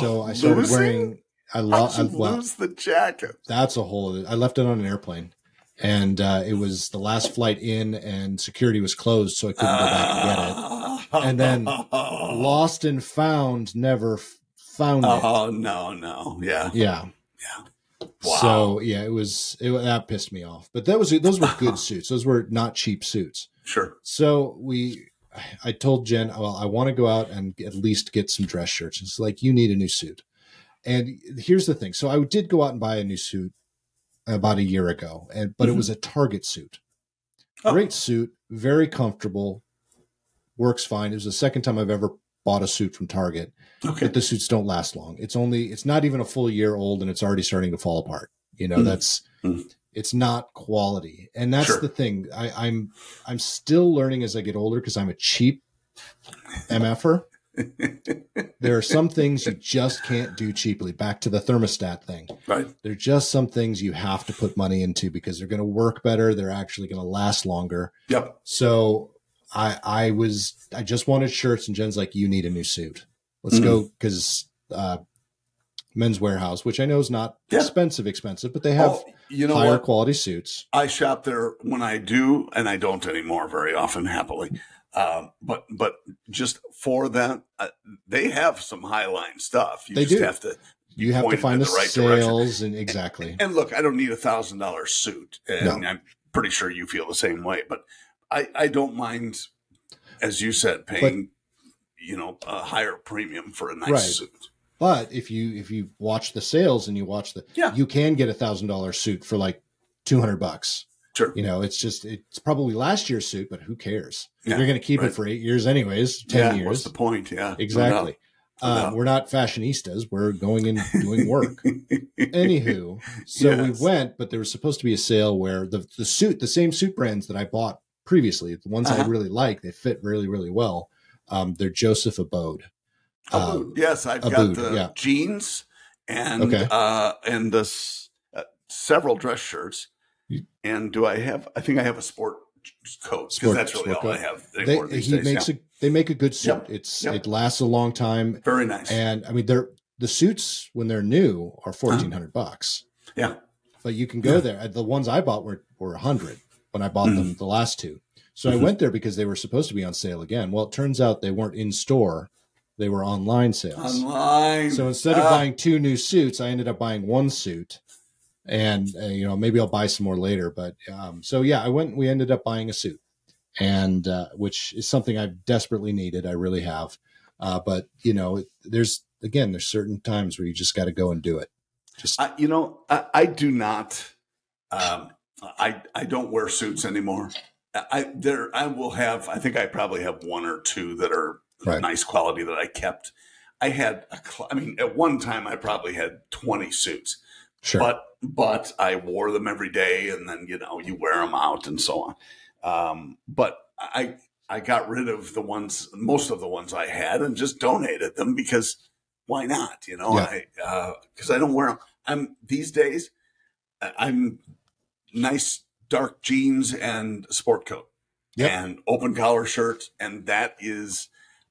so Oh, I started losing? wearing I lost you well, lose the jacket? that's a whole i left it on an airplane and uh, it was the last flight in and security was closed so i couldn't go back and get it And then lost and found never f- found it Oh no, no, yeah yeah. yeah Wow. so yeah it was it, that pissed me off but that was those were good suits those were not cheap suits Sure. so we i told jen well i want to go out and at least get some dress shirts it's like you need a new suit and here's the thing so i did go out and buy a new suit about a year ago and but it Mhm. was a target suit Oh. great suit very comfortable works fine it was the second time i've ever bought a suit from target Okay. but the suits don't last long it's only it's not even a full year old and it's already starting to fall apart you know Mm. that's Mm. It's not quality and that's Sure. the thing I, i'm i'm still learning as i get older because i'm a cheap mf'er there are some things you just can't do cheaply back to the thermostat thing right. there are just some things you have to put money into because they're going to work better they're actually going to last longer Yep. so I I was I just wanted shirts and Jen's like, you need a new suit. Let's Mhm. go because uh, Men's Wearhouse, which I know is not Yeah. expensive, expensive, but they have Oh, you know higher what? quality suits. I shop there when I do, and I don't anymore very often, happily. Um, but but just for that, uh, they have some highline stuff. You They just do. have to. You have to find the, the right direction. and exactly. And look, I don't need a thousand dollar suit, and I'm pretty sure you feel the same way. But I I don't mind, as you said, paying you know a higher premium for a nice Right. suit. But if you if you watch the sales and you watch the, Yeah. you can get a thousand dollar suit for like two hundred bucks. Sure. You know, it's just it's probably last year's suit, but who cares? Yeah, You're going to keep right. it for eight years anyways, ten yeah, What's the point? Yeah, no exactly. Uh, No doubt. we're not fashionistas. We're going and doing work. Anywho, so Yes. we went, but there was supposed to be a sale where the the suit, the same suit brands that I bought previously, the ones I Uh-huh. really like, they fit really really well. Um, they're Joseph Abode. Abboud. Um, yes, I've Abboud, got the yeah. jeans and Okay. uh, and the uh, several dress shirts. And do I have? I think I have a sport coat because that's really all coat. I have They, he days. makes yeah. a they make a good suit. Yep. It's Yep. it lasts a long time, very nice. and I mean they're the suits when they're new are fourteen hundred bucks. yeah, but you can go Yeah. there. The ones I bought were were a hundred when I bought Mm-hmm. them the last two. So I Mhm. went there because they were supposed to be on sale again. Well, it turns out they weren't in store; they were online sales. online. So instead of Ah, buying two new suits, I ended up buying one suit, and uh, you know maybe I'll buy some more later. But um, so yeah, I went. We ended up buying a suit, and uh, which is something I've desperately needed. I really have. Uh, but you know, there's again, there's certain times where you just got to go and do it. Just I, you know, I, I do not. Um, I I don't wear suits anymore. I I- there I will have. I think I probably have one or two that are Right. nice quality that I kept. I had. A, cl- I mean, at one time I probably had twenty suits, sure. but but I wore them every day, and then you know you wear them out and so on. Um, but I I got rid of the ones, most of the ones I had, and just donated them because why not? You know, Yeah. I because I don't wear them. I'm these days. I'm nice dark jeans and sport coat Yep. and open collar shirt, and that is.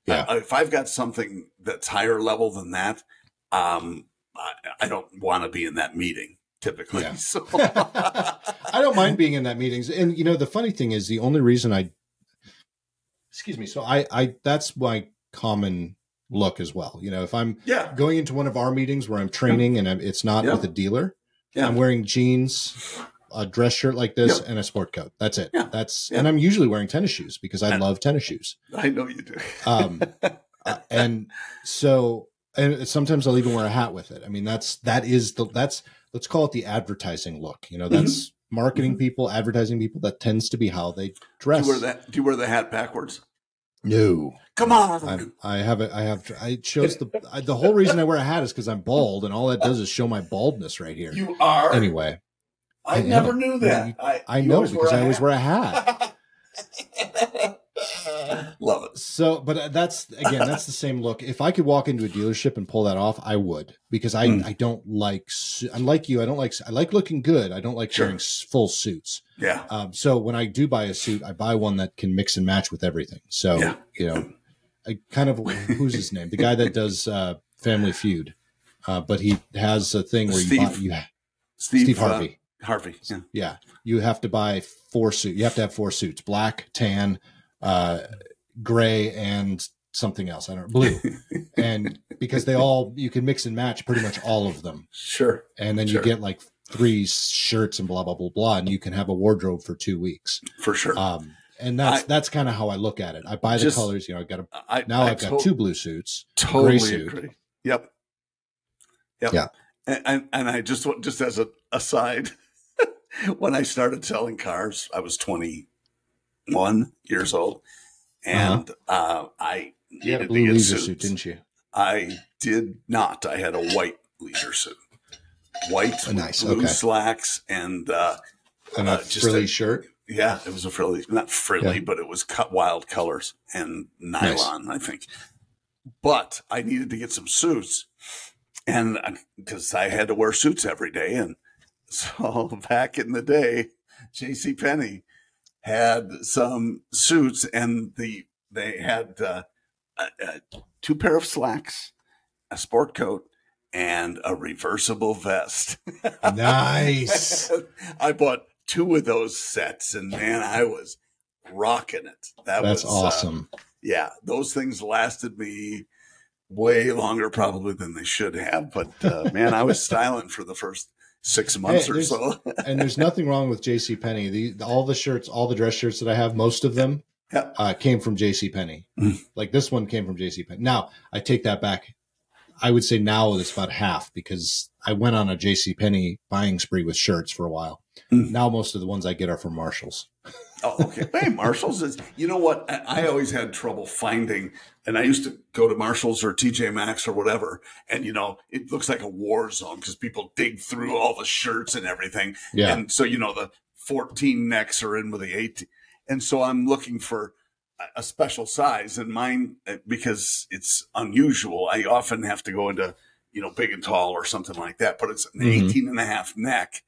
Yeah. uh, if I've got something that's higher level than that, um, I, I don't want to be in that meeting typically. Yeah. So I don't mind being in that meetings. And you know, the funny thing is the only reason I excuse me, so I I that's my common look as well. You know, if I'm yeah, going into one of our meetings where I'm training and I'm, it's not Yeah. with a dealer, yeah. I'm wearing jeans, a dress shirt like this, Yeah. and a sport coat. That's it. Yeah. That's Yeah. and I'm usually wearing tennis shoes because I love tennis shoes. I know you do. Um, uh, and so and sometimes I'll even wear a hat with it. I mean, that's that is the that's let's call it the advertising look. You know, that's marketing people, advertising people. That tends to be how they do dress. you wear that? Do you wear the hat backwards? No, Come on. I'm, I have it. I have. I chose the I, the whole reason I wear a hat is because I'm bald, and all that does is show my baldness right here. you are. Anyway, I, I never know. knew that. You- I, I know because I always wear a hat. Love it. So, but uh, that's again, that's the same look. If I could walk into a dealership and pull that off, I would because I Mm. I don't like I'm like you. I don't like I like looking good. I don't like Sure. wearing full suits. Yeah. Um, so when I do buy a suit, I buy one that can mix and match with everything. So Yeah. you know, I kind of who's his name? The guy that does uh, Family Feud, uh, but he has a thing where you Steve- buy, you Steve, Steve uh, Harvey. Harvey. Yeah. Yeah, you have to buy four suits. You have to have four suits: black, tan, uh, gray, and something else. I don't know, blue. and because they all you can mix and match pretty much all of them, Sure. and then Sure. you get like three shirts and blah blah blah blah, and you can have a wardrobe for two weeks. For sure. Um, and that's I- that's kind of how I look at it. I buy the Just- colors. You know, I got a, I, now I I've got two blue suits. Totally suit. agree. Yep. Yep. Yeah. And, and and I just want- just as a aside, when I started selling cars, I was 21 years old, and uh I You had a needed blue leisure suits. suit, didn't you? I did not. I had a white leisure suit, white, Oh, nice, blue okay. slacks, and uh, And Uh, a just frilly a- shirt. yeah, it was a frilly, not frilly, Yeah. but it was cut wild colors and nylon, I think. But I needed to get some suits, and because I had to wear suits every day, and so back in the day, J.C. Penney had some suits, and the they had uh, uh, uh, two pair of slacks, a sport coat, and a reversible vest. Nice. I bought two of those sets, and man, I was rocking it. That That's was uh, awesome. yeah, those things lasted me way longer probably than they should have. But uh, man, I was styling for the first six months or so. and there's nothing wrong with JC Penney. The all the shirts, all the dress shirts that I have, most of them Yeah. uh, came from JC Penney. Mm. Like this one came from JC Penney. Now I take that back. I would say now it's about half because I went on a JC Penney buying spree with shirts for a while. Mm. Now most of the ones I get are from Marshalls. Oh, okay. Hey, Marshalls is. You know what? I, I always had trouble finding, and I used to go to Marshalls or TJ Maxx or whatever, and you know, it looks like a war zone because people dig through all the shirts and everything, Yeah, and so you know the 14 necks are in with the 18, and so I'm looking for a- special size, and mine uh, because it's unusual. I often have to go into you know big and tall or something like that, but it's an Mhm. 18 and a half neck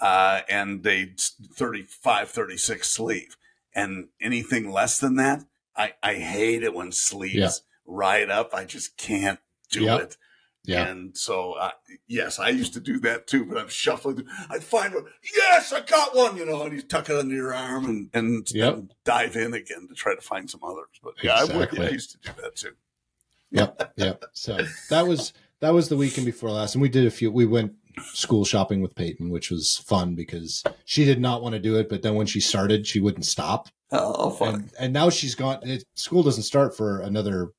uh, and a 35, 36 sleeve. And anything less than that, I, I hate it when sleeves Yeah. ride up. I just can't do Yep. it. yeah. And so, uh, yes, I used to do that too, but I'm shuffling. through- I'd find one. Yes, I got one, you know, and you tuck it under your arm and, and, Yep. and dive in again to try to find some others. But yeah, I, would, yeah, I used to do that too. Yep, yep. So that was that was the weekend before last, and we did a few. We went school shopping with Peyton, which was fun because she did not want to do it, but then when she started, she wouldn't stop. Oh, fun. And, and now she's gone. It, school doesn't start for another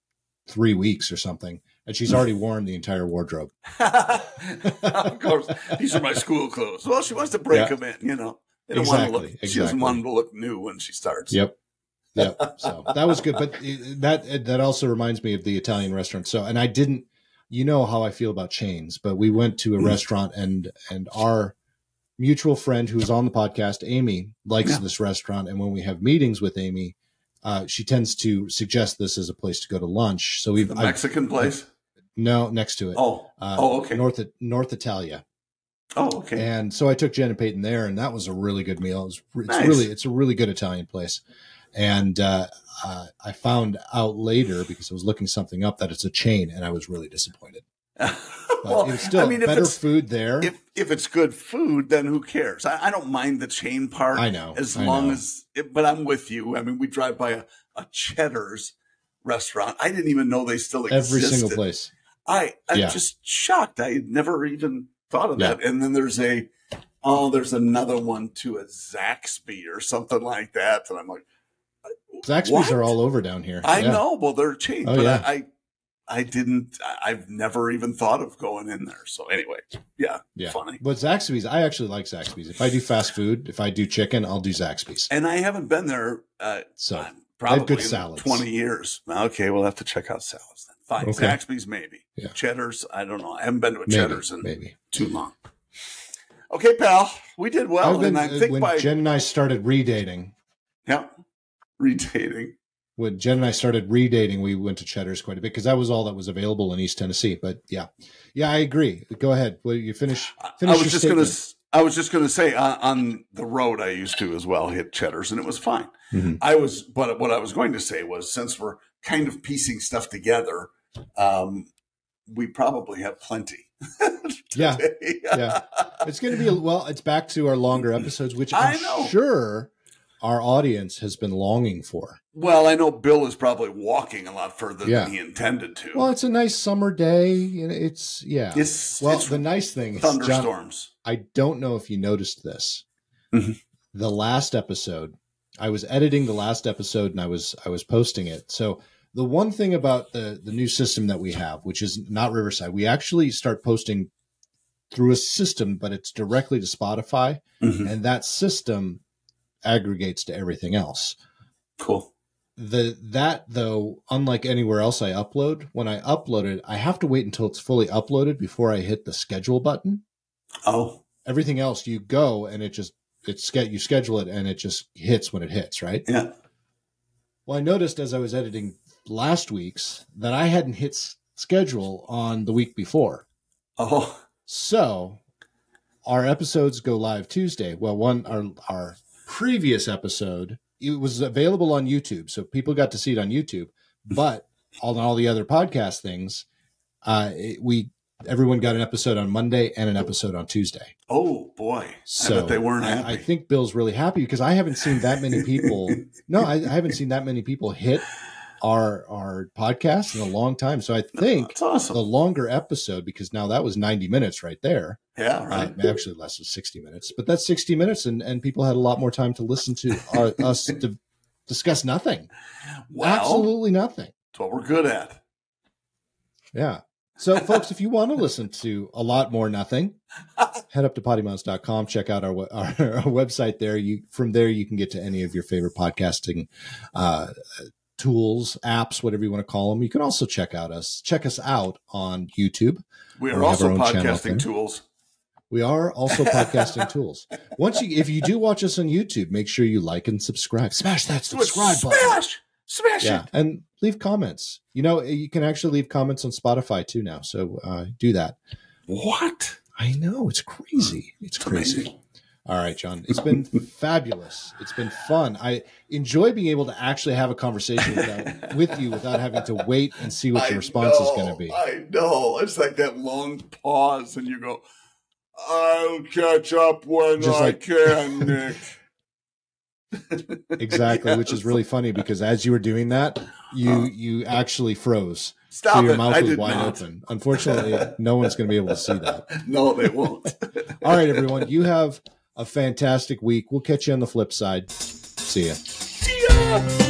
three weeks or something, and she's already worn the entire wardrobe. of course, these are my school clothes. Well, she wants to break Yeah. them in, you know. They don't want to Exactly. She doesn't want them to look new when she starts. Yep. Yep. So that was good, but eh, that eh, that also reminds me of the Italian restaurant. So, and I didn't, you know how I feel about chains, but we went to a Mm. restaurant and and our mutual friend who is on the podcast, Amy, likes Yeah. this restaurant, and when we have meetings with Amy, uh, she tends to suggest this as a place to go to lunch. So we've The Mexican place. no next to it. Oh, Uh, oh, okay. North North Italia. oh, okay. And so I took Jen and Peyton there, and that was a really good meal. It was, it's Nice. really, it's a really good Italian place. And uh, uh, I found out later because I was looking something up that it's a chain, and I was really disappointed. Well, it was still I mean, if better it's food there. if if it's good food, then who cares? I, I don't mind the chain part. I know, as I long know. as. It, but I'm with you. I mean, we drive by a, a Cheddar's restaurant. I didn't even know they still existed. every single place. I I'm Yeah. just shocked. I had never even thought of Yeah. that. And then there's a oh, there's another one too, a Zaxby or something like that. And I'm like, Zaxby's What? are all over down here. I Yeah. know. Well, they're cheap, Oh, but yeah. I, I I didn't. I've never even thought of going in there. So anyway, yeah, Yeah. funny. But Zaxby's, I actually like Zaxby's. If I do fast food, if I do chicken, I'll do Zaxby's. And I haven't been there. Uh, So uh, probably good salads. Twenty years. Okay, we'll have to check out salads then. Fine. Okay. Zaxby's maybe. Yeah. Cheddar's. I don't know. I haven't been to a maybe, Cheddar's in maybe. too long. Okay, pal. We did well, been- and I think when by Jen and I started redating, yeah, redating. when Jen and I started redating, we went to Cheddar's quite a bit because that was all that was available in East Tennessee. But yeah, yeah, I agree. Go ahead. Well, you finish. I- Finish I was just gonna. statement. s- I was just gonna say on, on the road I used to as well hit Cheddar's, and it was fine. Mhm. I was, but what I was going to say was since we're kind of piecing stuff together, um, we probably have plenty. Yeah, yeah. It's going to be well. It's back to our longer episodes, which I I'm know. sure our audience has been longing for. Well, I know Bill is probably walking a lot further Yeah. than he intended to. Well, it's a nice summer day. It's yeah. it's well, it's the nice thing is, John, thunderstorms. I don't know if you noticed this. Mhm. The last episode, I was editing the last episode and I was I was posting it. So the one thing about the the new system that we have, which is not Riverside, we actually start posting through a system, but it's directly to Spotify, Mhm. and that system aggregates to everything else. Cool. The that though, unlike anywhere else I upload, when I upload it, I have to wait until it's fully uploaded before I hit the schedule button Oh, everything else you go and it just it's you schedule it and it just hits when it hits right yeah. well i noticed as i was editing last week's that i hadn't hit schedule on the week before Oh, so our episodes go live tuesday well one our our previous episode it was available on youtube so people got to see it on youtube but on all the other podcast things uh it, we everyone got an episode on Monday and an episode on Tuesday. Oh boy! So I bet they weren't I. I think Bill's really happy because I haven't seen that many people. no, I, I haven't seen that many people hit our our podcast in a long time. So I think That's awesome. the longer episode because now that was 90 minutes right there. yeah, right. Uh, actually, less than 60 minutes, but that's 60 minutes, and, and people had a lot more time to listen to our, us to discuss nothing. wow, Absolutely nothing. that's what we're good at. Yeah. So, folks, if you want to listen to a lot more nothing, head up to poddimouths.com, check out our, our, our website there. You From there, you can get to any of your favorite podcasting uh, tools, apps, whatever you want to call them. You can also check out us, check us out on YouTube. We We are have also our own channel there. podcasting tools. We are also podcasting tools. Once you, if you do watch us on YouTube, make sure you like and subscribe. Smash that subscribe button. Smash, smash Yeah, it. and leave comments. You know, you can actually leave comments on Spotify too now. So uh, do that. What? I know it's crazy. It's It's crazy. amazing. All right, John. It's been fabulous. It's been fun. I enjoy being able to actually have a conversation without, with you without having to wait and see what your I response is going to be. I know. It's like that long pause, and you go, "I'll catch up when Just I like- can, Nick." Exactly, which is really funny because as you were doing that, you uh-huh. you actually froze. Stop so your it! mouth I was did wide not. open. Unfortunately, no one's going to be able to see that. No, they won't. All right, everyone. You have a fantastic week. We'll catch you on the flip side. See ya. See ya.